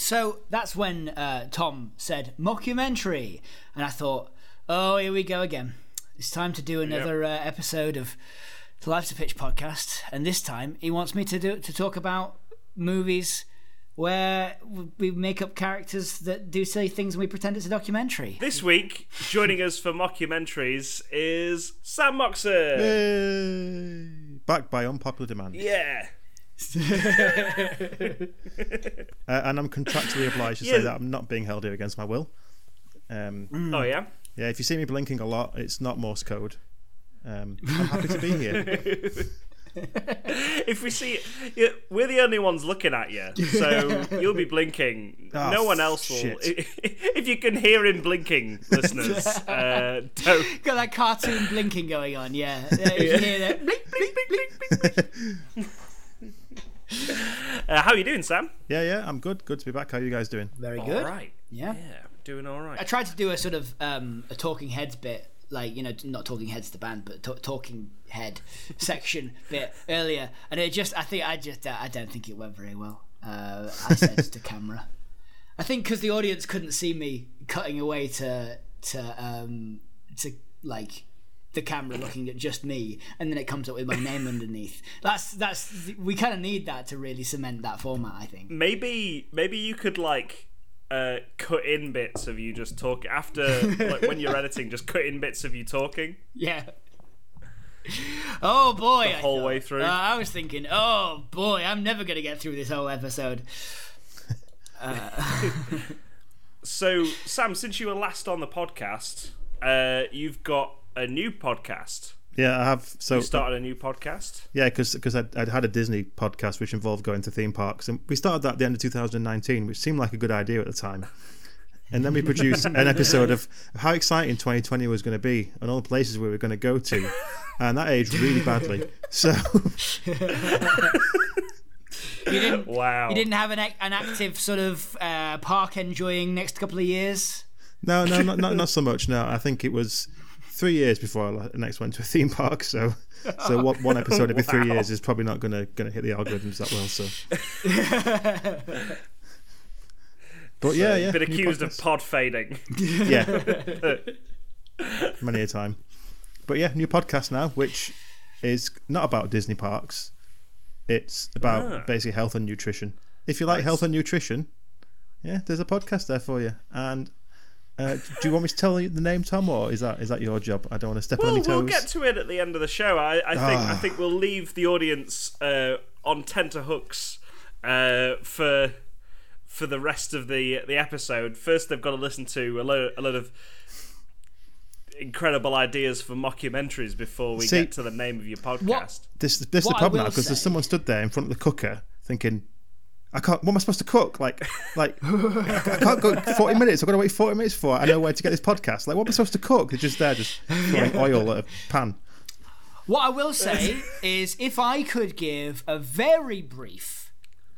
So that's when uh, Tom said mockumentary, and I thought, oh, here we go again. It's time to do another uh, episode of the Life's to Pitch podcast, and this time he wants me to do to talk about movies where we make up characters that do silly things and we pretend it's a documentary. This week, joining us for mockumentaries is Sam Moxon. Yay! Backed by unpopular demand. Yeah. Uh, and I'm contractually obliged to Yeah. say that I'm not being held here against my will. Um, Oh, yeah? yeah, if you see me blinking a lot, it's not Morse code. Um, I'm happy to be here. If we see yeah, we're the only ones looking at you, so you'll be blinking. Oh, no one else will. If you can hear him blinking, listeners, uh, don't. Got that cartoon blinking going on, yeah. Uh, you hear that blink, blink, blink, blink. Uh, how are you doing, Sam? Yeah, yeah, I'm good. Good to be back. How are you guys doing? Very good. All right. Yeah. Yeah, doing all right. I tried to do a sort of um, a Talking Heads bit, like you know, not Talking Heads the band, but t- Talking Head section bit earlier, and it just, I think, I just, I don't think it went very well. Uh, I said to camera, I think because the audience couldn't see me cutting away to to um, to like the camera looking at just me, and then it comes up with my name underneath. That's that's we kind of need that to really cement that format. I think. Maybe, maybe you could like. Uh, cut in bits of you just talk after, like when you're editing, just cut in bits of you talking. Yeah. Oh boy! The whole way through? I was thinking, oh boy, I'm never gonna get through this whole episode. So, Sam, since you were last on the podcast, uh, you've got a new podcast. Yeah, I have. So You started a new podcast. yeah, because I'd, I'd had a Disney podcast which involved going to theme parks, and we started that at the end of 2019, which seemed like a good idea at the time. And then we produced an episode of how exciting 2020 was going to be and all the places we were going to go to, and that aged really badly. So You didn't. Wow. You didn't have an an active sort of uh, park enjoying next couple of years. no, no, not not, not so much. No, I think it was three years before I next went to a theme park. So, so what one episode every three years is probably not gonna gonna hit the algorithms that well. So, but yeah, yeah, Been new accused of pod fading. yeah, many a time. But yeah, new podcast now, which is not about Disney parks. It's about Ah. basically health and nutrition. If you like health and nutrition, yeah, there's a podcast there for you. And uh, do you want me to tell you the name, Tom, or is that is that your job? I don't want to step on any toes. we'll get to it at the end of the show. I, I think I Ah. think we'll leave the audience uh, on tenterhooks uh, for for the rest of the the episode. First, they've got to listen to a lot a load of incredible ideas for mockumentaries before we See- get to the name of your podcast. this this is the problem now because there's someone stood there in front of the cooker thinking. I can't. What am I supposed to cook? Like, like I can't cook forty minutes. I've got to wait forty minutes for. it. I know where to get this podcast. Like, what am I supposed to cook? They're just there, just throwing oil at a pan. What I will say is, if I could give a very brief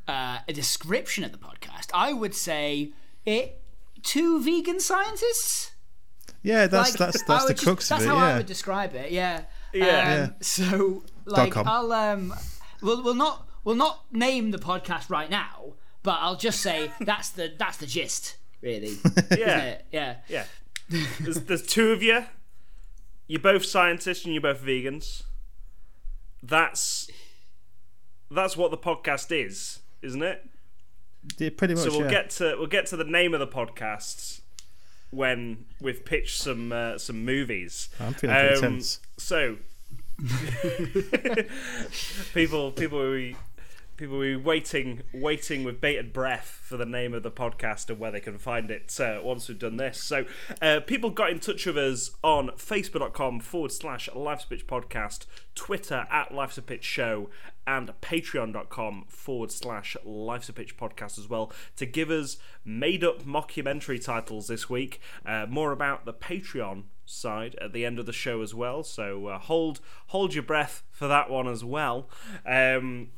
uh, a description of the podcast, I would say it two vegan scientists. Yeah, that's Like, that's that's the would just- crux That's of it. how I would describe it. Yeah. Yeah. Um, Yeah. So like. I'll um we'll we'll not we'll not name the podcast right now, but I'll just say that's the that's the gist really. Yeah. Yeah. Yeah. There's, there's two of you. You're both scientists and you're both vegans. That's that's what the podcast is, isn't it? Yeah, pretty much. So we'll yeah. get to we'll get to the name of the podcast when we've pitched some uh, some movies. I'm feeling pretty Um, tense. So people people will be people will be waiting, waiting with bated breath for the name of the podcast and where they can find it uh, once we've done this. So, uh, people got in touch with us on facebook.com forward slash Life's Pitch podcast, Twitter at Life's a Pitch show, and patreon.com forward slash Life's a Pitch podcast as well to give us made up mockumentary titles this week. Uh, more about the Patreon side at the end of the show as well. So uh, hold hold your breath for that one as well. Um,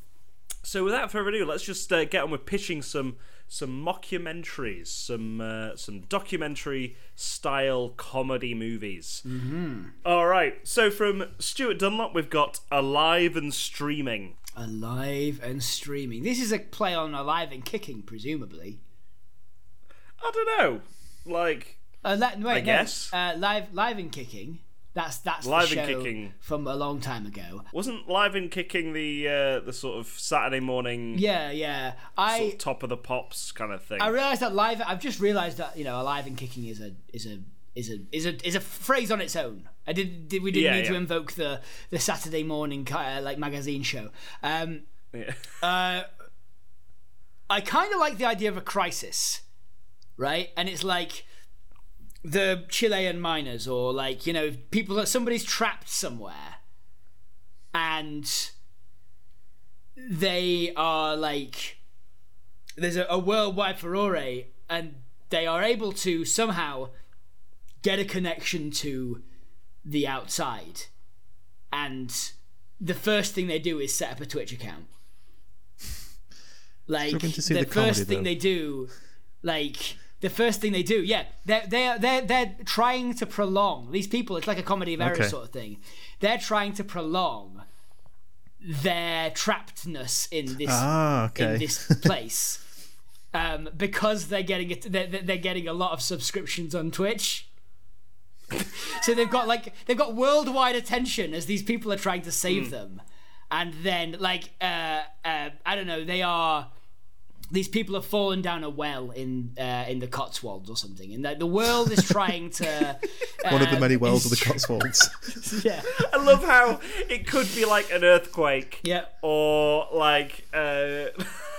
so without further ado, let's just uh, get on with pitching some some mockumentaries, some uh, some documentary style comedy movies. Mm-hmm. All right. So from Stuart Dunlop, we've got Alive and Streaming. Alive and streaming. This is a play on alive and kicking, presumably. I don't know. Like Uh, li- wait, no, guess. uh, live, live and kicking. That's that's Live the and Kicking. from a long time ago. wasn't Live and Kicking the uh, the sort of Saturday morning Yeah, yeah. sort I of top of the pops kind of thing? I realized that live. I've just realized that you know, alive and kicking is a is a is a is a is a phrase on its own. I did, did we didn't Yeah, need to invoke the the Saturday morning uh, like magazine show. Um, Yeah. uh, I kind of like the idea of a crisis, right? And it's like the Chilean miners, or like you know, people that somebody's trapped somewhere, and they are like there's a, a worldwide furore, and they are able to somehow get a connection to the outside, and the first thing they do is set up a Twitch account. Like the, the comedy, first thing though. they do, like the first thing they do, yeah, they're they're they're they're trying to prolong these people. It's like a comedy of errors Okay. sort of thing. They're trying to prolong their trappedness in this Ah, okay. in this place um, because they're getting it. They're, they're getting a lot of subscriptions on Twitch. so they've got like they've got worldwide attention as these people are trying to save them, and then like uh, uh, I don't know, they are these people have fallen down a well in uh, in the Cotswolds or something, and the, the world is trying to One of the many wells of the Cotswolds. Yeah, I love how it could be like an earthquake, Yeah. or like uh,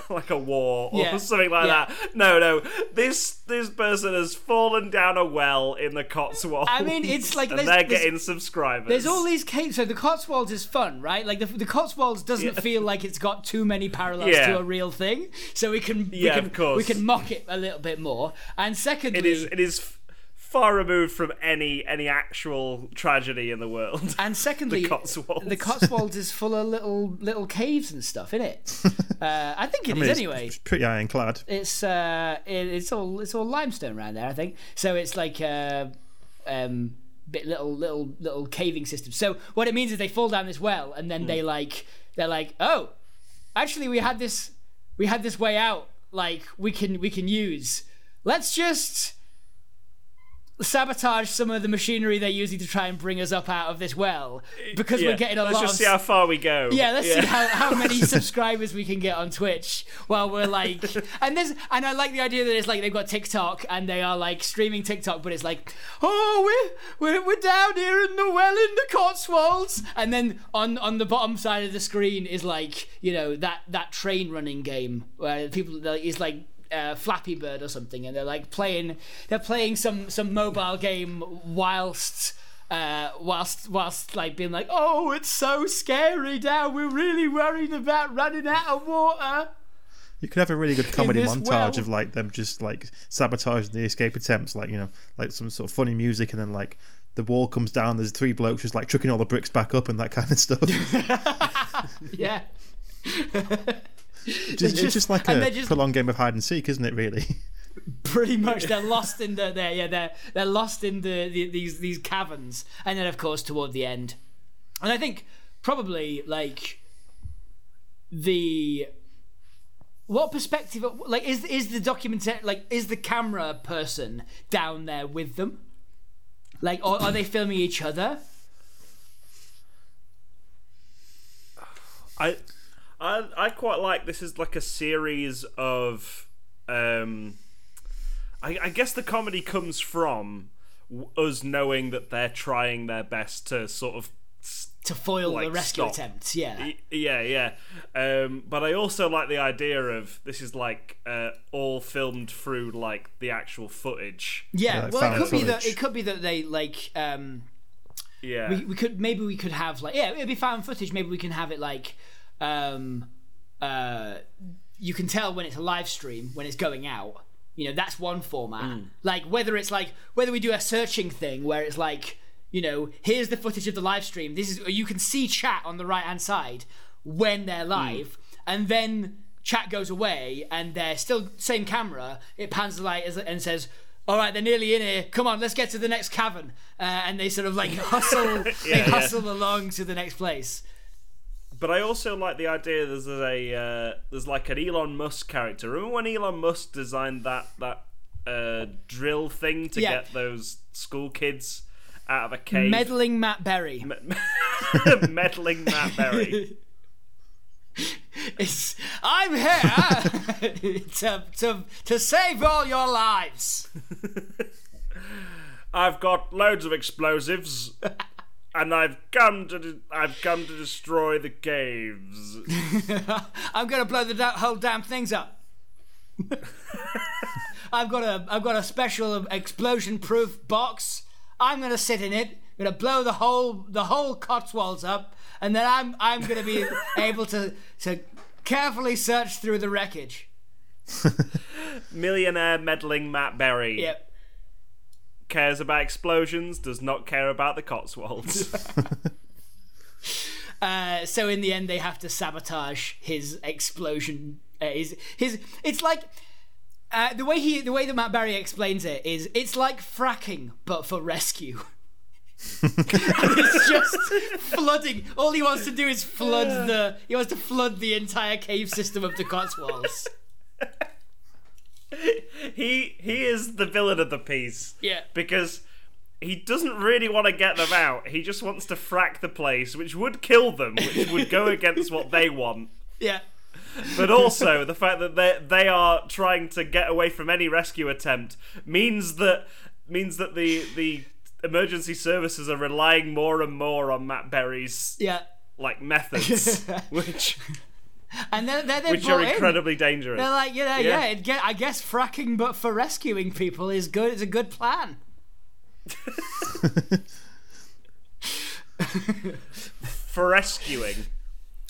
like a war or Yeah. something like Yeah. that. No, no, this this person has fallen down a well in the Cotswolds. I mean, it's like they're getting subscribers. There's all these caves. So the Cotswolds is fun, right? Like the, the Cotswolds doesn't feel like it's got too many parallels Yeah. to a real thing, so we can we Yeah, can of course. we can mock it a little bit more. And secondly, It is it is far removed from any any actual tragedy in the world. and secondly, the Cotswolds. the Cotswolds is full of little little caves and stuff in it. Uh, I think it is I mean, it's anyway. pretty ironclad. It's uh, it, it's all it's all limestone around there, I think. So it's like uh, um, bit little little little caving system. So what it means is they fall down this well, and then they like they're like, oh, actually we had this we had this way out. Like we can we can use. Let's just sabotage some of the machinery they're using to try and bring us up out of this well because Yeah, we're getting a lot. Let's just of see how far we go. yeah, let's see how, how many subscribers we can get on Twitch while we're like and this and I like the idea that it's like they've got TikTok and they are like streaming TikTok, but it's like, oh we're we're, we're down here in the well in the Cotswolds and then on on the bottom side of the screen is like, you know, that that train running game where people is like uh, Flappy Bird or something, and they're like playing. They're playing some some mobile game whilst uh, whilst whilst like being like, oh, it's so scary now. We're really worried about running out of water. You could have a really good comedy montage well. of like them just like sabotaging the escape attempts, like you know, like some sort of funny music, and then like the wall comes down. There's three blokes just like chucking all the bricks back up and that kind of stuff. Yeah. just, it's just like a just- prolonged game of hide and seek, isn't it? Really. Pretty much, they're lost in the they're, yeah they're they're lost in the, the these these caverns, and then of course toward the end, and I think probably like the what perspective like is is the documentary like is the camera person down there with them like or are they filming each other I, I, I quite like this is like a series of, um, I, I guess the comedy comes from w- us knowing that they're trying their best to sort of to foil like, the rescue stop. attempts. Yeah, Y- Yeah, yeah. Um, but I also like the idea of this is like uh, all filmed through like the actual footage. yeah. like well, it found could be that it could be that they like. Um, Yeah. we, we could maybe we could have like yeah it'd be found footage maybe we can have it like um uh you can tell when it's a live stream when it's going out. You know that's one format. Like whether it's like whether we do a searching thing where it's like you know here's the footage of the live stream. This is you can see chat on the right hand side when they're live and then chat goes away and they're still same camera. It pans the light as- and says all right they're nearly in here. Come on let's get to the next cavern. Uh, and they sort of like hustle they Yeah, yeah. hustle along to the next place But I also like the idea there's a uh, there's like an Elon Musk character. Remember when Elon Musk designed that that uh, drill thing to Yeah. get those school kids out of a cave? meddling matt berry meddling Matt Berry. it's i'm here to, to, to save all your lives I've got loads of explosives, and I've come to de- I've come to destroy the caves. i'm gonna blow the da- whole damn things up. I've got a i've got a special explosion proof box. I'm gonna sit in it I'm gonna blow the whole the whole cotswolds up and then i'm i'm gonna be able to to carefully search through the wreckage. Millionaire meddling Matt Berry. Yep cares about explosions, does not care about the Cotswolds. Uh, so in the end, they have to sabotage his explosion. Uh, his his. It's like uh, the way he the way that Matt Berry explains it is it's like fracking but for rescue. and it's just flooding. All he wants to do is flood the. He wants to flood the entire cave system of the Cotswolds. he he is the villain of the piece. Yeah. because he doesn't really want to get them out. He just wants to frack the place, which would kill them, which would go against what they want. Yeah. But also the fact that they they are trying to get away from any rescue attempt means that means that the the emergency services are relying more and more on Matt Berry's Yeah. like methods, which And they're, they're which are brought in. incredibly dangerous. They're like, you know, Yeah. yeah, get, I guess fracking but for rescuing people is good. It's a good plan. for rescuing.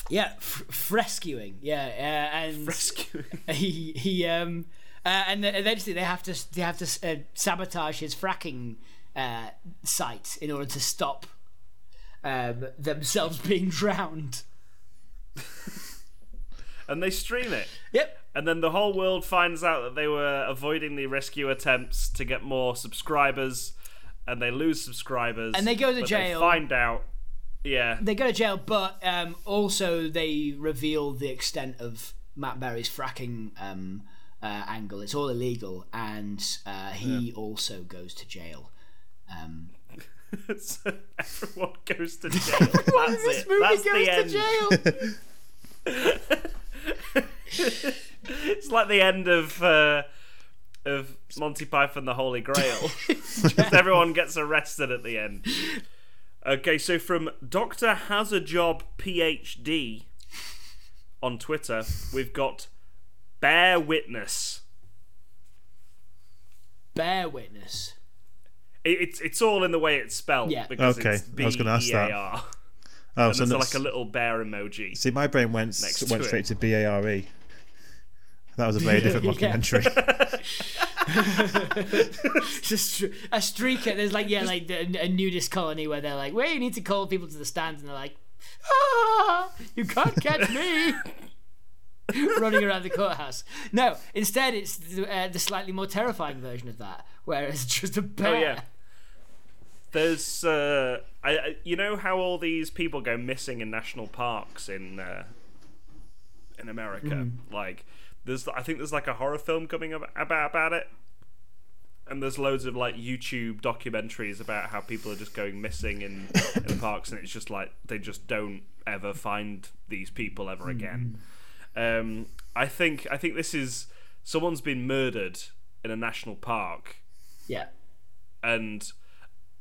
Yeah, f- rescuing. Yeah, uh, and Rescuing. he he um uh, and then eventually they have to they have to uh, sabotage his fracking uh, site in order to stop um, themselves being drowned. And they stream it. Yep. And then the whole world finds out that they were avoiding the rescue attempts to get more subscribers, and they lose subscribers. And they go to but jail. They find out, yeah, They go to jail, but um, also they reveal the extent of Matt Berry's fracking um, uh, angle. It's all illegal, and uh, he also goes to jail. Um, so everyone goes to jail. That's this it. movie That's goes the end. to jail. It's like the end of uh, of Monty Python: The Holy Grail. Just everyone gets arrested at the end. Okay, so from Doctor Has a Job PhD on Twitter, we've got Bear Witness. Bear witness. It, it's it's all in the way it's spelled. Yeah. Because Okay, it's I was gonna ask that. Oh, And so there's that's- like a little bear emoji. see, my brain went went to straight it. to B A R E. That was a very different Yeah. documentary. It's a, str- a streaker. There's like yeah, like a, a nudist colony where they're like, "Well, you need to call people to the stands," and they're like, "Ah, you can't catch me." Running around the courthouse. No, instead it's the, uh, the slightly more terrifying version of that, where it's just a bear. Oh yeah. There's, uh, I, I, you know how all these people go missing in national parks in uh, in America. Mm-hmm. Like, there's, I think there's like a horror film coming about about it, and there's loads of like YouTube documentaries about how people are just going missing in in parks, and it's just like they just don't ever find these people ever again. Um, I think I think this is someone's been murdered in a national park Yeah. and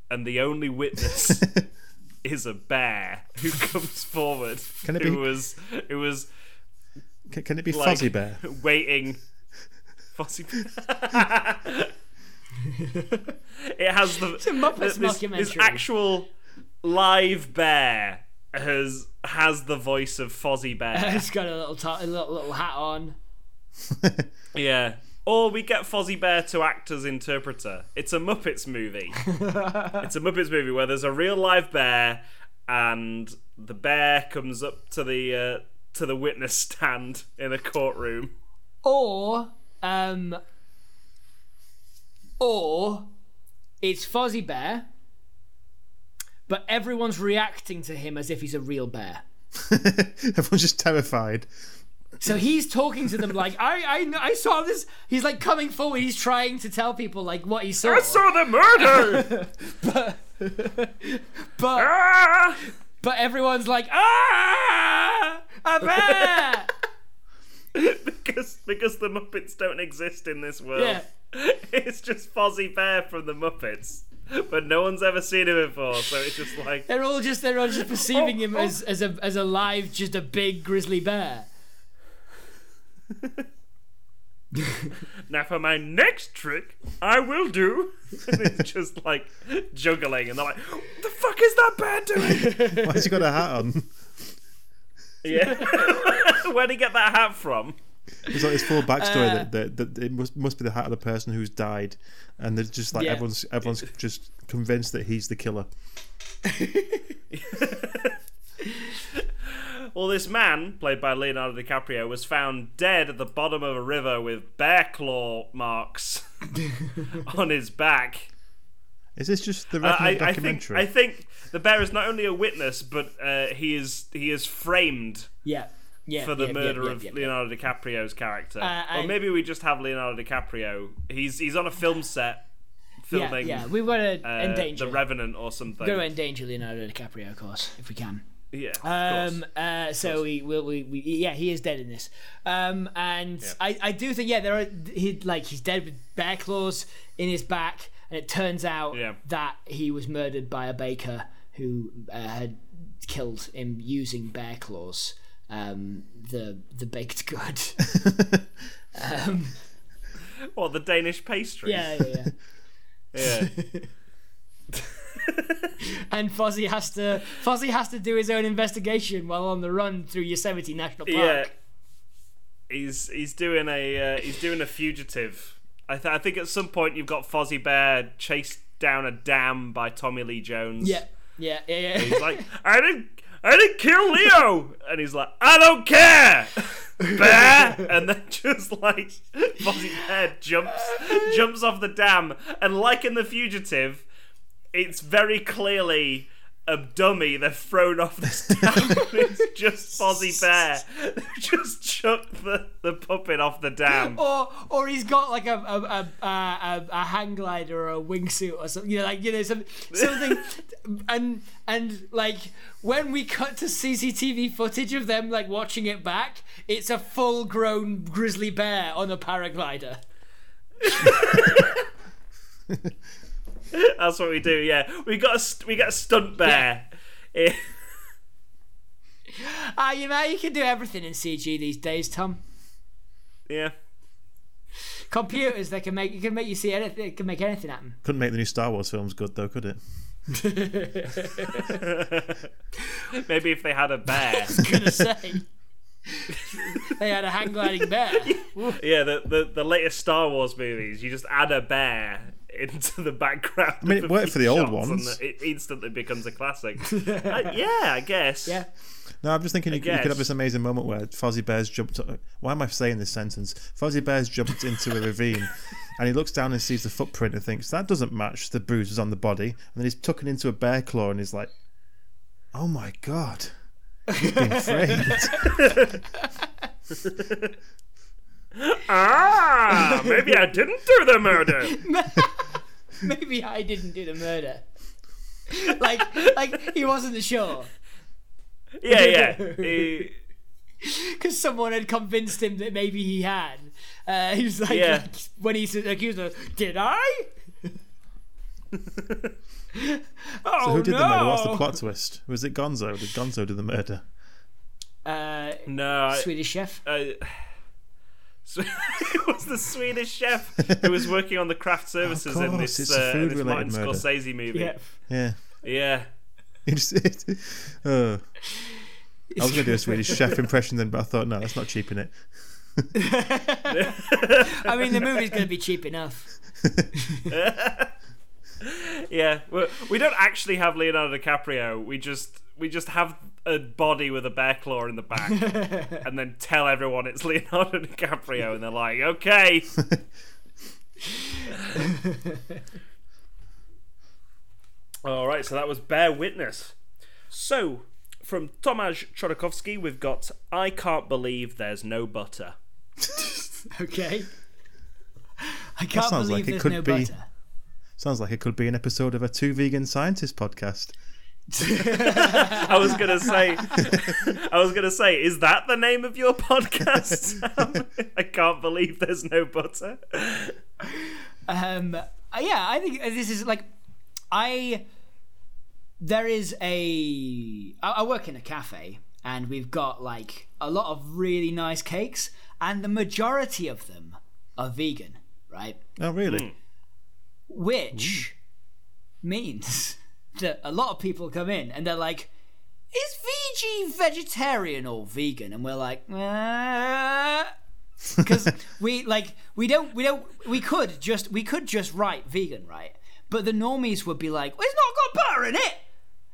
and the only witness is a bear who comes forward. Can it who be- was who was Can, can it be like Fuzzy Bear? waiting. Fuzzy Bear. it has the it's a Muppets this, this mockumentary. actual live bear has has the voice of Fozzie Bear. He's got a little, to- a little little hat on. yeah. Or we get Fozzie Bear to act as interpreter. It's a Muppets movie. it's a Muppets movie where there's a real live bear, and the bear comes up to the uh, to the witness stand in a courtroom. Or, um, or it's Fozzie Bear, but everyone's reacting to him as if he's a real bear. Everyone's just terrified. So he's talking to them like, I, I, I saw this. He's like coming forward. He's trying to tell people like what he saw. I saw the murder. but ah! but everyone's like, ah, a bear. because because the Muppets don't exist in this world. Yeah. It's just Fozzie Bear from the Muppets. But no one's ever seen him before, so it's just like They're all just they're all just perceiving him oh, oh. as as a as a live, just a big grizzly bear. now for my next trick, I will do. And it's just like juggling, and they're like, "What the fuck is that bear doing?" Why's he got a hat on? Yeah. Where'd he get that hat from? It's like this full backstory Uh, that, that, that it must must be the hat of the person who's died, and they're just like Yeah. everyone's everyone's just convinced that he's the killer. Well, this man, played by Leonardo DiCaprio, was found dead at the bottom of a river with bear claw marks on his back. Is this just the Uh, Revenant I, I think documentary? I think the bear is not only a witness, but uh, he is he is framed Yeah. Yeah, for the yeah, murder yeah, of yeah, yeah. Leonardo DiCaprio's character. Uh, or maybe we just have Leonardo DiCaprio. He's he's on a film set filming yeah, we've got to uh, endanger. the Revenant or something. We've got to endanger Leonardo DiCaprio, of course, if we can. yeah, of Um, course. uh, so we, we, we, we, yeah, he is dead in this. Um, and I, I do think, yeah, there are, he, like, he's dead with bear claws in his back, and it turns out Yeah. that he was murdered by a baker who uh, had killed him using bear claws. Um, the the baked good. um, What the Danish pastry? yeah, yeah, yeah. yeah. And Fozzie has to Fozzie has to do his own investigation while on the run through Yosemite National Park. Yeah. He's he's doing a uh, he's doing a fugitive. I, th- I think at some point you've got Fozzie Bear chased down a dam by Tommy Lee Jones. yeah, yeah, yeah. yeah. He's like, I didn't I didn't kill Leo, and he's like, I don't care, Bear, and then just like Fozzie Bear jumps jumps off the dam, and like in the fugitive, it's very clearly a dummy they've thrown off this dam. it's just Fozzie Bear. They've just chucked the, the puppet off the dam. or or he's got like a a, a, a, a, a hang glider or a wingsuit or something. You know, like you know some something, and and like when we cut to CCTV footage of them like watching it back, it's a full grown grizzly bear on a paraglider. That's what we do. Yeah, we got a st- we got a stunt bear. Ah, you know you can do everything in CG these days, Tom. yeah. Computers they can make you can make you see anything. They can make anything happen. Couldn't make the new Star Wars films good though, could it? Maybe if they had a bear. I was gonna say. they had a hang gliding bear. yeah, the, the the latest Star Wars movies, you just add a bear into the background. I mean, it worked for the old ones. And it instantly becomes a classic. Uh, yeah, I guess. Yeah. No, I'm just thinking you, could- you could have this amazing moment where Fuzzy Bear's jumped. Why am I saying this sentence? Fozzie Bear's jumped into a ravine, and he looks down and sees the footprint and thinks that doesn't match the bruises on the body. And then he's tucking into a bear claw and he's like, "Oh my god, he's been framed." Ah, maybe I didn't do the murder. Maybe I didn't do the murder. like, like he wasn't sure Yeah, yeah. He- because someone had convinced him that maybe he had. Uh, he was like, Yeah. like, when he's accused of, did I? Oh So who did no! the murder? What's the plot twist? Was it Gonzo? Did Gonzo do the murder? Uh, No, I- Swedish chef. uh, so- it was the Swedish chef who was working on the craft services in this, uh, in this Martin murder. Scorsese movie. Yeah. Yeah. It's, it, uh, I was going to do a Swedish chef impression then, but I thought, no, that's not cheaping it. I mean, the movie's going to be cheap enough. Yeah, we we don't actually have Leonardo DiCaprio. We just we just have a body with a bear claw in the back, and then tell everyone it's Leonardo DiCaprio, and they're like, okay. All right, so that was Bear Witness. So from Tomasz Chodakowski, we've got I can't believe there's no butter. Okay. I can't sounds believe like it there's could no be- butter. Sounds like it could be an episode of a Two Vegan Scientists podcast. I was gonna say, I was gonna say, is that the name of your podcast? I can't believe there's no butter. Um, uh, yeah, I think this is like, I. There is a. I, I work in a cafe, and we've got like a lot of really nice cakes, and the majority of them are vegan, right? Oh, really? Which means that a lot of people come in and they're like, "Is VG vegetarian or vegan?" And we're like, because we like we don't we don't we could just we could just write vegan, right? But the normies would be like, well, "It's not got butter in it.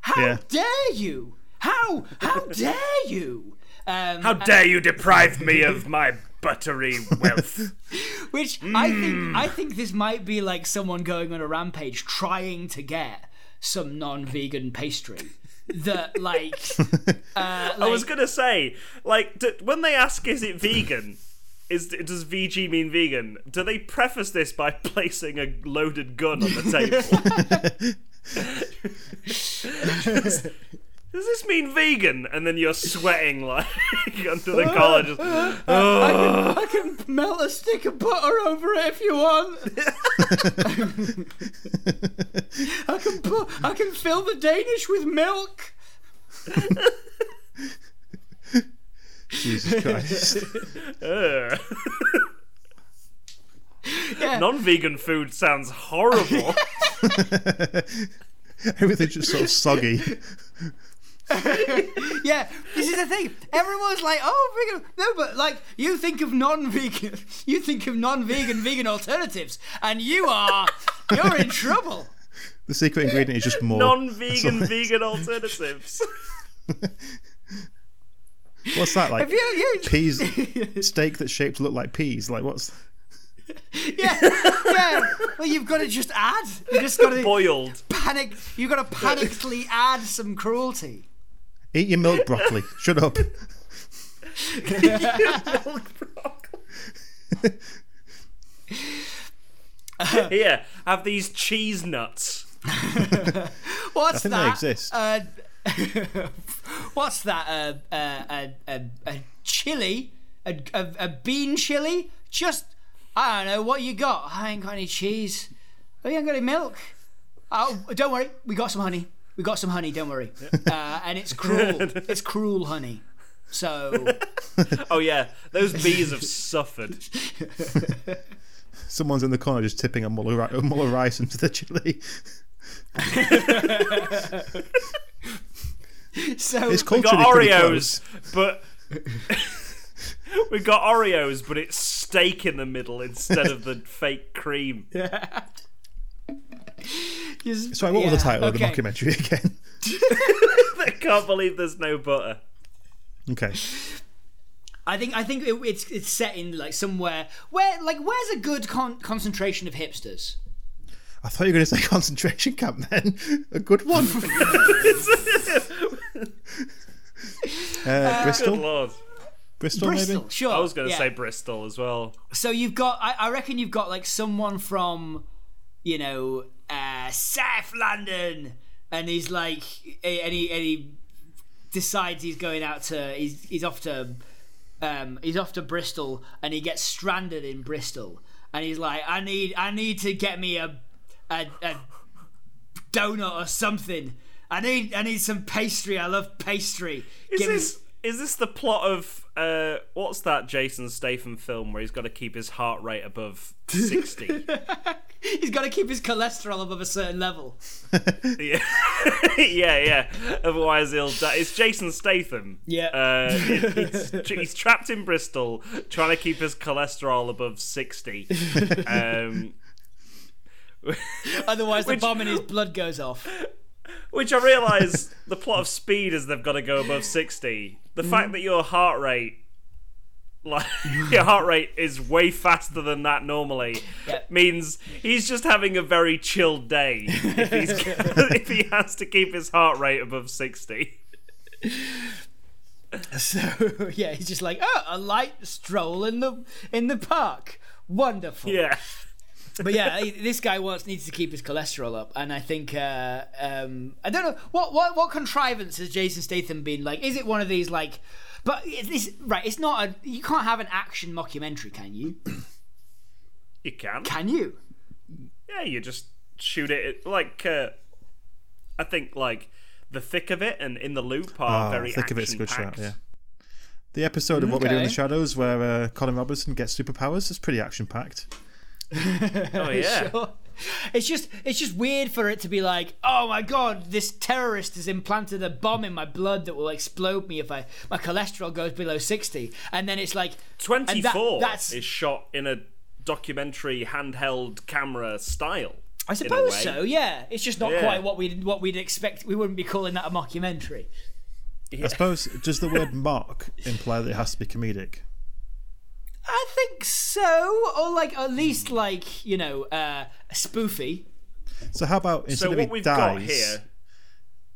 How Yeah. dare you? How how dare you?" Um, How dare you deprive me of my buttery wealth? Which I Hmm. think I think this might be like someone going on a rampage trying to get some non-vegan pastry that like uh, I was gonna say, like, d- when they ask, "Is it vegan?" Is does VG mean vegan? Do they preface this by placing a loaded gun on the table? Does, does this mean vegan? And then you're sweating like under the collar. Just, uh, I can melt a stick of butter over it if you want. I can put, I can fill the Danish with milk. Jesus Christ. "Ugh." Yeah. Non-vegan food sounds horrible. Everything's just sort of soggy. Yeah, this is the thing. Everyone's like, "Oh, vegan." No, but like, you think of non-vegan, you think of non-vegan vegan alternatives, and you are, you're in trouble. The secret ingredient is just more. Non-vegan vegan alternatives. What's that like? Have you, you Peas steak that's shaped to look like peas. Like what's? yeah, yeah. Well, you've got to just add. You just got to Boiled. panic. You've got to panically add some cruelty. Eat your milk broccoli. Shut up. Here, have these cheese nuts. What's I think that? they exist. Uh, what's that? Uh, uh, a, a, a chili? A, a, a bean chili? Just, I don't know, what you got? I ain't got any cheese. Oh, you ain't got any milk? Oh, don't worry, we got some honey. We got some honey, don't worry. Uh, and it's cruel. it's cruel honey. So, Oh yeah, those bees have suffered. Someone's in the corner just tipping a mull of, mull of rice into the chili. so It's We culturally got Oreos, but we've got Oreos, but it's steak in the middle instead of the fake cream. Just- Sorry, what was the title of the okay. documentary again? I can't believe there's no butter. Okay. I think I think it, it's it's set in like somewhere where like where's a good con- concentration of hipsters? I thought you were going to say concentration camp then. A good one. uh, Bristol? Good lord. Bristol, Bristol, maybe? sure. I was going to yeah. say Bristol as well. So you've got I, I reckon you've got like someone from you know uh, South London, and he's like and he and he decides he's going out to he's he's off to um, he's off to Bristol, and he gets stranded in Bristol, and he's like I need I need to get me a a, a donut or something. I need I need some pastry. I love pastry. Is Give me- this is this the plot of uh, what's that Jason Statham film where he's got to keep his heart rate above sixty? He's got to keep his cholesterol above a certain level. yeah, yeah, yeah. Otherwise, he'll die. It's Jason Statham. Yeah. uh, he's, he's trapped in Bristol trying to keep his cholesterol above sixty. Um, Otherwise, the Which- bomb in his blood goes off. Which I realise the plot of Speed is they've got to go above sixty. The fact mm. that your heart rate, like your heart rate, is way faster than that normally, Yeah. means he's just having a very chilled day if, he's, if he has to keep his heart rate above sixty. So yeah, he's just like, oh, a light stroll in the in the park. Wonderful. Yeah. But yeah, this guy wants needs to keep his cholesterol up, and I think uh, um, I don't know what what what contrivance has Jason Statham been like? Is it one of these like? But it's this right? It's not a. You can't have an action mockumentary, can you? You can. Can you? Yeah, you just shoot it like uh, I think like the thick of it and in the loop are Oh, very think of it as a good action-packed. shot. Yeah. The episode of What We Do in the Shadows, where uh, Colin Robinson gets superpowers, is pretty action packed. Oh yeah. Sure. It's just it's just weird for it to be like, oh my god, this terrorist has implanted a bomb in my blood that will explode me if I my cholesterol goes below sixty, and then it's like and that- 24 that's is shot in a documentary handheld camera style. I suppose so. Yeah, it's just not Yeah. quite what we what we'd expect. We wouldn't be calling that a mockumentary. I suppose, does the word mock imply that it has to be comedic? I think so, or like at least like you know uh, a spoofy. So how about instead So of what he we've dies, got here,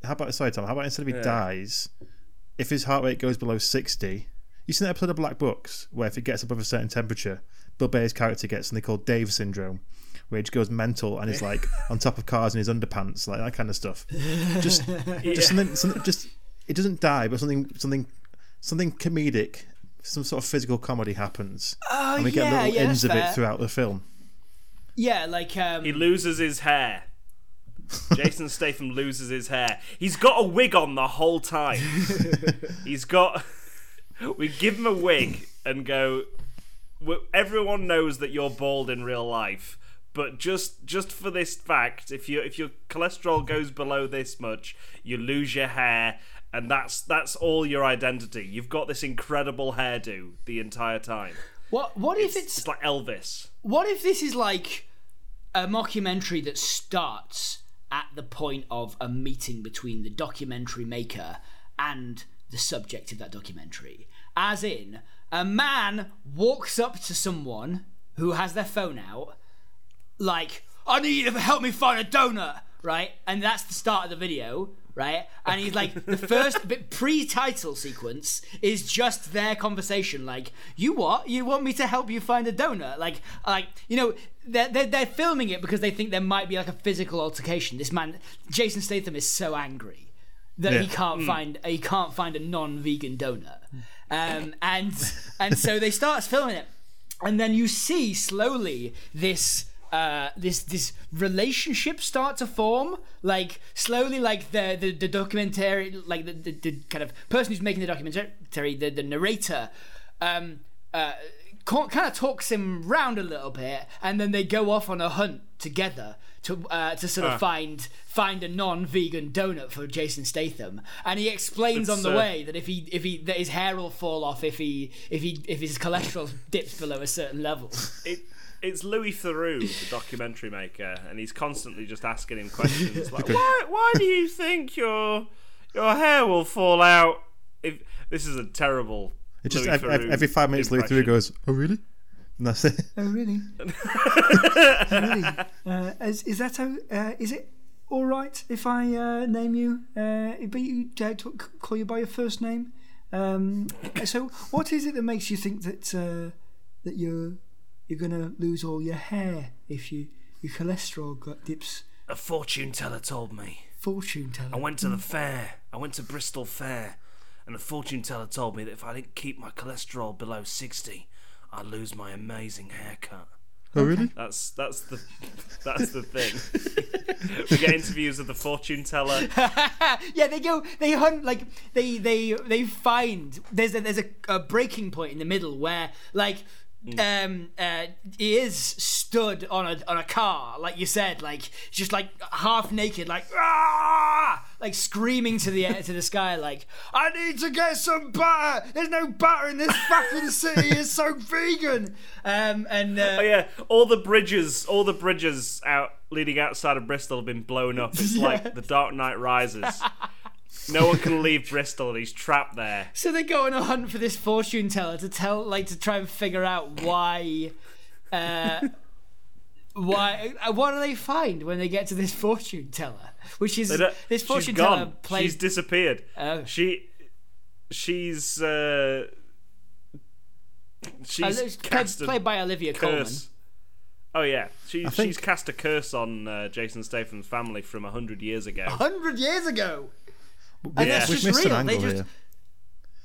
how about sorry Tom, how about instead of he dies, if his heart rate goes below sixty, you seen that episode of Black Books where if it gets above a certain temperature, Bill Bailey's character gets something called Dave syndrome, where he just goes mental and is like on top of cars in his underpants, like that kind of stuff. Just, just something, something, just it doesn't die, but something, something, something comedic, some sort of physical comedy happens, Oh and we get little yeah, ends that's of fair. it throughout the film. Yeah, like um, he loses his hair. Jason Statham loses his hair. He's got a wig on the whole time. He's got. We give him a wig and go. Everyone knows that you're bald in real life, but just just for this fact, if you if your cholesterol goes below this much, you lose your hair, and that's that's all your identity. You've got this incredible hairdo the entire time. what what if it's It's like Elvis. What if this is like a mockumentary that starts at the point of a meeting between the documentary maker and the subject of that documentary? As in, a man walks up to someone who has their phone out, like, I need you to help me find a donut, right? And that's the start of the video. Right, and he's like the first bit pre-title sequence is just their conversation. Like, you what? You want me to help you find a donut? Like, like you know, they're, they're they're filming it because they think there might be like a physical altercation. This man, Jason Statham, is so angry that he can't find he can't find a non-vegan donut, um, and and so they start filming it, and then you see slowly this. Uh, this this relationship start to form like slowly like the the, the documentary like the, the, the kind of person who's making the documentary the, the narrator um uh kind of talks him round a little bit and then they go off on a hunt together to uh, to sort of find find a non-vegan donut for Jason Statham. And he explains on the way that if he if he that his hair will fall off if he if he if his cholesterol dips below a certain level. It, it's Louis Theroux, the documentary maker, and he's constantly just asking him questions like, "Why? Why do you think your your hair will fall out?" If this is a terrible. It just Louis ev- ev- Theroux every five minutes, Louis Theroux goes, "Oh, really?" And that's it. Oh really? really? Uh, is, is that o- uh, is it all right if I uh, name you? Uh, but you uh, t- call you by your first name. Um, so, what is it that makes you think that uh, that you're you're gonna lose all your hair if you your cholesterol dips? A fortune teller told me. Fortune teller. I went to the mm. fair. I went to Bristol Fair, and the fortune teller told me that if I didn't keep my cholesterol below sixty, I'd lose my amazing haircut. Oh, really? That's that's the That's the thing. we get interviews of the fortune teller. yeah, they go. They hunt like they they they find there's a, there's a, a breaking point in the middle where like um uh he is stood on a on a car like you said like just like half naked like ah! Like screaming to the air to the sky like I need to get some butter. There's no butter in this fucking city. It's so vegan. Um and uh, Oh yeah, all the bridges, all the bridges out leading outside of Bristol have been blown up. It's like the Dark Knight Rises. No one can leave Bristol, and he's trapped there. So they go on a hunt for this fortune teller to tell, like, to try and figure out why, uh, why, uh, what do they find when they get to this fortune teller? Which is They don't- this she's fortune teller gone. plays. She's disappeared. Oh. She, she's, uh, uh, she's it's played, played by Olivia Colman. curse. Oh yeah, she, think- she's cast a curse on uh, Jason Statham's family from a hundred years ago. Hundred years ago. We- And that's We've just missed real. an They angle just- here.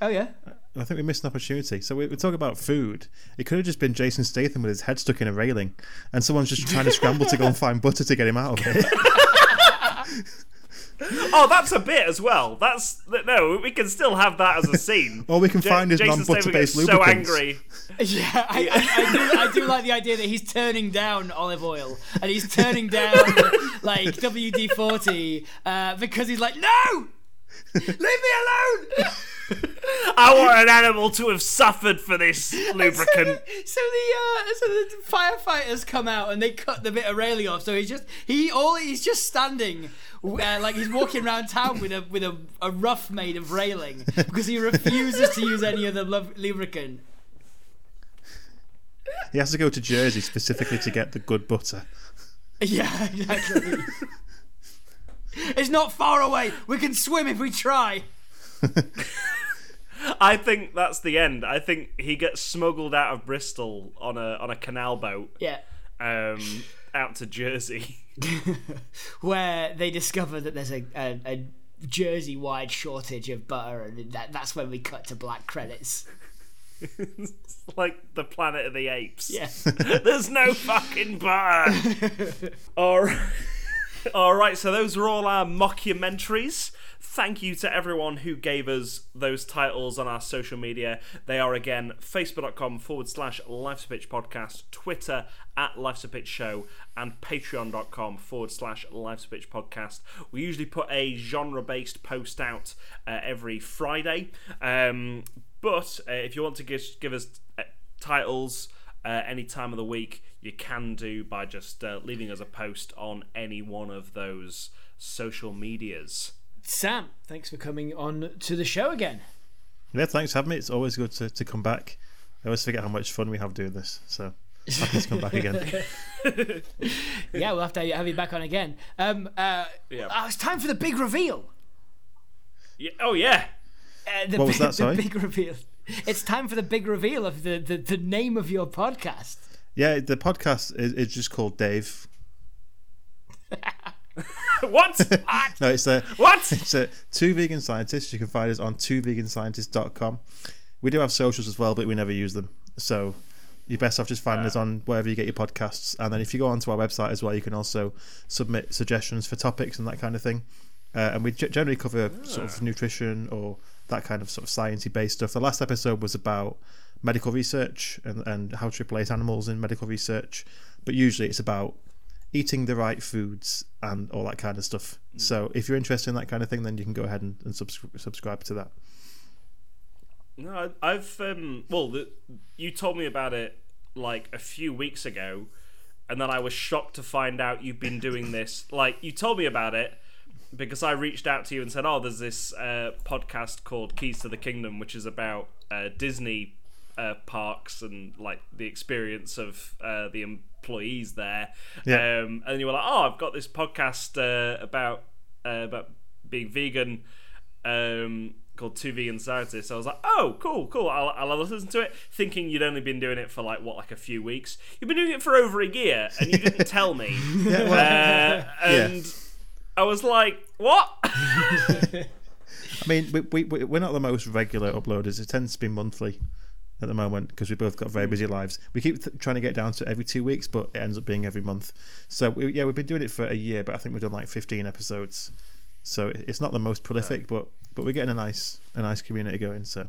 Oh yeah. I think we missed an opportunity. So we, we talk about food. It could have just been Jason Statham with his head stuck in a railing, and someone's just trying to scramble to go and find butter to get him out of it. Oh, that's a bit as well. That's no, we can still have that as a scene. All we can Ja- find is Jason non-butter based gets so lubricants. angry. Yeah, I, I, I, do, I do like the idea that he's turning down olive oil and he's turning down like WD forty uh, because he's like, no, leave me alone. I want an animal to have suffered for this So the, lubricant. so the uh, so the firefighters come out and they cut the bit of railing off. So he's just he all he's just standing uh, like he's walking around town with a with a, a rough made of railing because he refuses to use any other lu- lubricant. He has to go to Jersey specifically to get the good butter. Yeah, exactly. It's not far away. We can swim if we try. I think that's the end. I think he gets smuggled out of Bristol on a on a canal boat Yeah. um, out to Jersey. Where they discover that there's a, a, a Jersey wide shortage of butter, and that, that's when we cut to black credits. It's like the Planet of the Apes. Yeah. There's no fucking butter. all right. All right, so those are all our mockumentaries. Thank you to everyone who gave us those titles on our social media. They are again facebook.com forward slash Life's a Pitch podcast, Twitter at Life's a Pitch show, and patreon.com forward slash Life's a Pitch podcast. We usually put a genre based post out uh, every Friday. Um, but uh, if you want to give, give us uh, titles uh, any time of the week, you can do by just uh, leaving us a post on any one of those social medias. Sam, thanks for coming on to the show again. Yeah, thanks for having me. It's always good to, to come back. I always forget how much fun we have doing this. So happy to come back again. Yeah, we'll have to have you back on again. Um, uh, Yeah. oh, it's time for the big reveal. Yeah, oh yeah, Uh, the What was big, that, sorry? The big reveal. It's time for the big reveal of the, the, the name of your podcast. Yeah, the podcast is, is just called Dave. what? No, it's a what? it's a two vegan scientists. You can find us on twoveganscientists.com. We do have socials as well, but we never use them. So you're best off just finding us on wherever you get your podcasts. And then if you go onto our website as well, you can also submit suggestions for topics and that kind of thing. Uh, and we g- generally cover sort of nutrition or that kind of sort of sciencey based stuff. The last episode was about medical research and, and how to replace animals in medical research, but usually it's about eating the right foods and all that kind of stuff. So if you're interested in that kind of thing, then you can go ahead and, and subs- subscribe to that. No, I- I've um. Well, the, you told me about it like a few weeks ago, and then I was shocked to find out you've been doing this. Like you told me about it because I reached out to you and said, "Oh, there's this uh, podcast called Keys to the Kingdom, which is about uh, Disney uh, parks and like the experience of uh, the employees there." Yeah. Um, and you were like, "Oh, I've got this podcast uh, about uh, about being vegan." Um, called Two Vegan Scientists. So I was like, oh, cool, cool. I'll, I'll listen to it, thinking you'd only been doing it for like what, like a few weeks. You've been doing it for over a year, and you didn't tell me. Yeah, well, Uh, and I was like, what? I mean, we, we, we- we're not the most regular uploaders. It tends to be monthly. at the moment because we both got very busy lives. We keep th- trying to get down to every two weeks, but it ends up being every month. So we, yeah, we've been doing it for a year, but I think we've done like 15 episodes. So it- it's not the most prolific, but but we're getting a nice a nice community going. So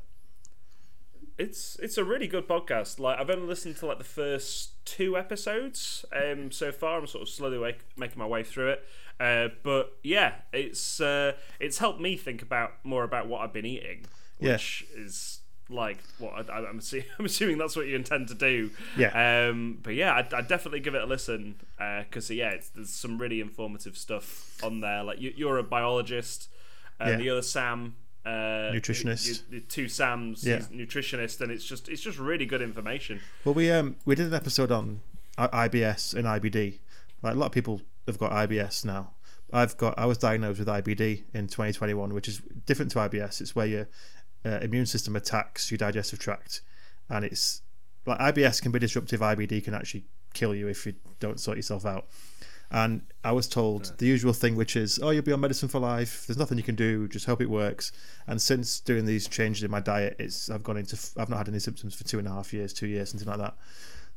It's it's a really good podcast. Like I've only listened to like the first two episodes um, so far. I'm sort of slowly wake, making my way through it. Uh, but yeah, it's uh, it's helped me think about more about what I've been eating, Yeah. which is like what I, I'm, assuming, I'm assuming that's what you intend to do. Yeah. Um, but yeah, I'd, I'd definitely give it a listen because yeah, it's, there's some really informative stuff on there. Like you, you're a biologist, and Yeah. the other Sam. Uh, Nutritionist. the two Sams, Yeah. he's nutritionist, and it's just it's just really good information. Well, we um we did an episode on IBS and IBD. Like a lot of people have got IBS now. I've got I was diagnosed with IBD in 2021, which is different to IBS. It's where your uh, immune system attacks your digestive tract, and it's like IBS can be disruptive. IBD can actually kill you if you don't sort yourself out. And I was told the usual thing, which is, oh, you'll be on medicine for life. There's nothing you can do. Just hope it works. And since doing these changes in my diet, it's I've gone into I've not had any symptoms for two and a half years, two years, something like that.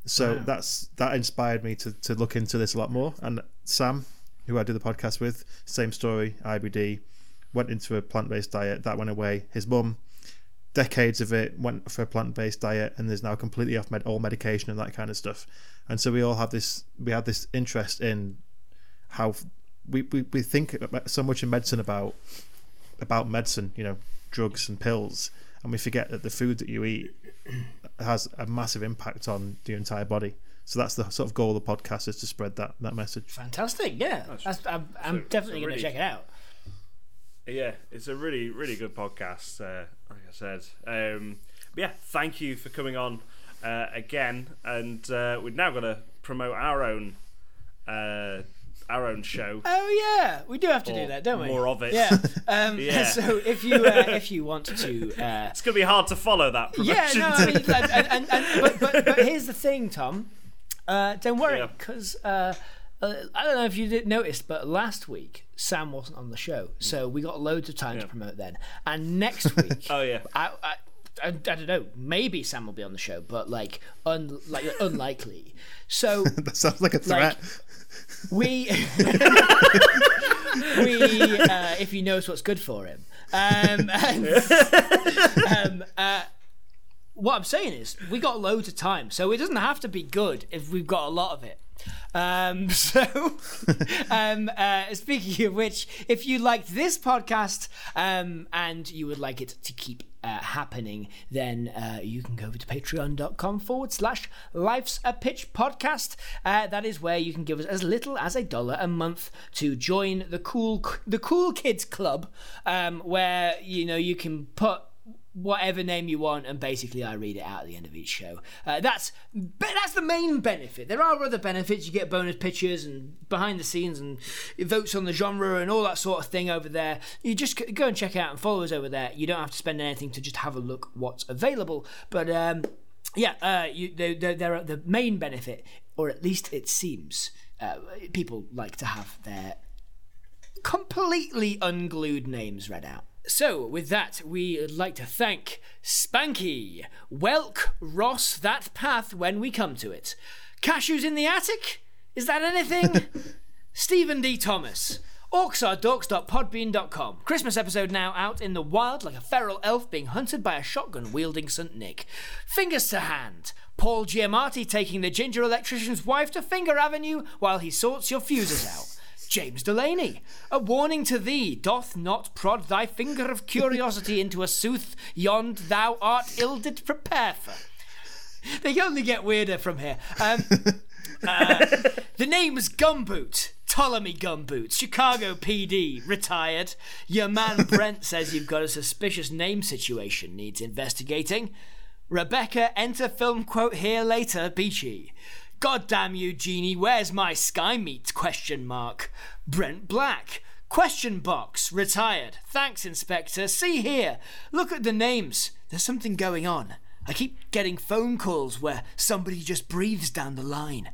So that's that inspired me to, to look into this a lot more. And Sam, who I do the podcast with, same story, IBD, went into a plant based diet. That went away. His mum, decades of it, went for a plant based diet, and is now completely off med- all medication and that kind of stuff. And so we all have this we have this interest in how we, we, we think so much in medicine about about medicine, you know, drugs and pills, and we forget that the food that you eat has a massive impact on the entire body. So that's the sort of goal of the podcast is to spread that that message. Fantastic, yeah. That's, I'm, I'm so- definitely so going to check it out. Yeah, it's a really, really good podcast. Uh, like I said, um, but yeah, thank you for coming on uh, again, and uh, we're now going to promote our own, uh, our own show. Oh yeah, we do have to do that, don't we? more of it. Yeah. Um, Yeah. So if you uh, if you want to, uh, It's going to be hard to follow that promotion. yeah, no, I mean, and, and, and, and, but, but but here's the thing, Tom. Uh, don't worry, because uh, uh, I don't know if you did notice, but last week Sam wasn't on the show, so we got loads of time to promote then. And next week, oh yeah, I, I, I, I don't know. Maybe Sam will be on the show, but like, un, like unlikely. So That sounds like a threat. We, we, uh, if he knows what's good for him. Um, and, um, uh, what I'm saying is, we got loads of time, so it doesn't have to be good if we've got a lot of it. Um, so, um, uh, speaking of which, if you liked this podcast um, and you would like it to keep uh, happening, then uh, you can go over to patreon.com forward slash life's a pitch podcast. Uh, that is where you can give us as little as a dollar a month to join the cool the cool kids club, um, where you know you can put whatever name you want, and basically I read it out at the end of each show. Uh, that's that's the main benefit. There are other benefits. You get bonus pictures and behind the scenes and votes on the genre and all that sort of thing over there. You just go and check out and follow us over there. You don't have to spend anything to just have a look what's available. But um, yeah, uh, you, there are the main benefit, or at least it seems. Uh, people like to have their completely unglued names read out. So, with that, we'd like to thank Spanky, Welk, Ross, that path when we come to it. Cashews in the attic? Is that anything? Stephen D. Thomas. Orcsardorks.podbean.com. Christmas episode now out in the wild like a feral elf being hunted by a shotgun wielding St. Nick. Fingers to hand. Paul Giamatti taking the ginger electrician's wife to Finger Avenue while he sorts your fuses out. James Delaney. A warning to thee, doth not prod thy finger of curiosity into a sooth yond thou art ill did prepare for. They only get weirder from here. Um, uh, the name's Gumboot. Ptolemy Gumboot, Chicago PD, retired. Your man Brent says you've got a suspicious name situation, needs investigating. Rebecca, enter film quote here later, Beachy. God damn you, Genie, where's my sky meat? Question mark. Brent Black. Question box, retired. Thanks, Inspector. See here. Look at the names. There's something going on. I keep getting phone calls where somebody just breathes down the line.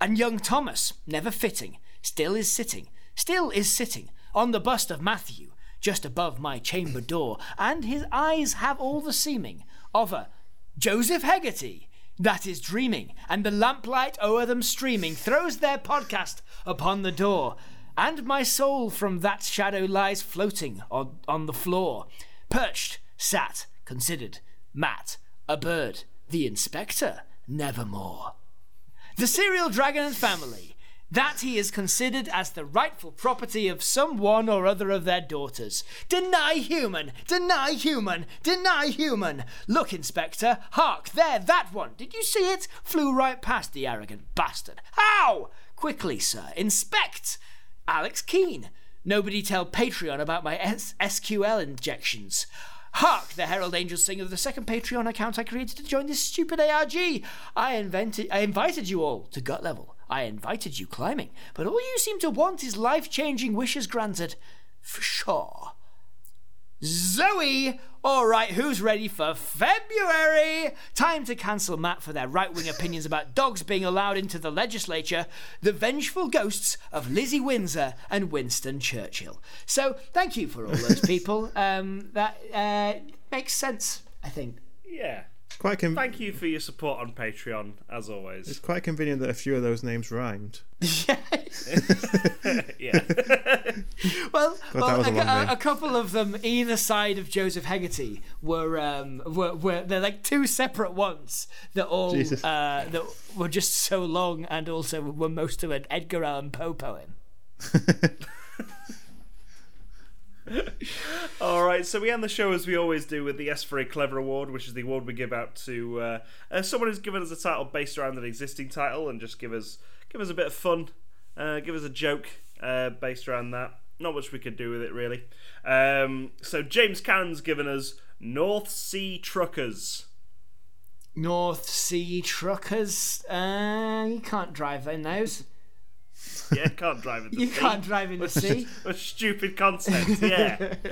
And young Thomas, never fitting, still is sitting, still is sitting on the bust of Matthew, just above my chamber door, and his eyes have all the seeming of a Joseph Hegarty, that is dreaming, and the lamplight o'er them streaming throws their podcast upon the door, and my soul from that shadow lies floating on, on the floor. Perched, sat, considered, Matt, a bird, the inspector, nevermore. The serial dragon and family, that he is considered as the rightful property of some one or other of their daughters. Deny human! Deny human! Deny human! Look, Inspector, hark, there, that one! Did you see it? Flew right past the arrogant bastard. How? Quickly, sir, inspect! Alex Keane. Nobody tell Patreon about my S- SQL injections. Hark! The Herald Angels sing of the second Patreon account I created to join this stupid ARG. I invented, I invited you all to gut level. I invited you climbing, but all you seem to want is life-changing wishes granted. For sure. Zoe! Alright, who's ready for February? Time to cancel Matt for their right wing opinions about dogs being allowed into the legislature, the vengeful ghosts of Lizzie Windsor and Winston Churchill. So, thank you for all those people. Um, that uh, makes sense, I think. Yeah. Quite con- Thank you for your support on Patreon, as always. It's quite convenient that a few of those names rhymed. yeah. Well, well a a, a- a couple of them either side of Joseph Hegarty were um, were, were they're like two separate ones that all Jesus. uh, that were just so long and also were most of an Edgar Allan Poe poem. All right, so we end the show as we always do with the S Very Clever Award, which is the award we give out to uh, uh, someone who's given us a title based around an existing title and just give us give us a bit of fun, uh, give us a joke uh, based around that. Not much we could do with it really. Um, so James Cannon's given us North Sea Truckers. North Sea truckers, uh, you can't drive in those. Yeah, can't drive in the You sea. You can't drive in the sea. A stupid concept. Yeah.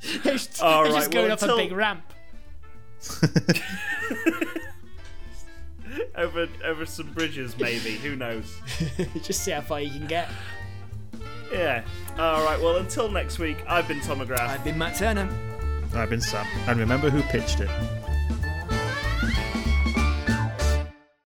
It's just, All it's right, just going well, up until- a big ramp. over over some bridges, maybe. Who knows? just see how far you can get. Yeah. All right. Well, until next week. I've been Tom McGrath. I've been Matt Turner. I've been Sam. And remember who pitched it.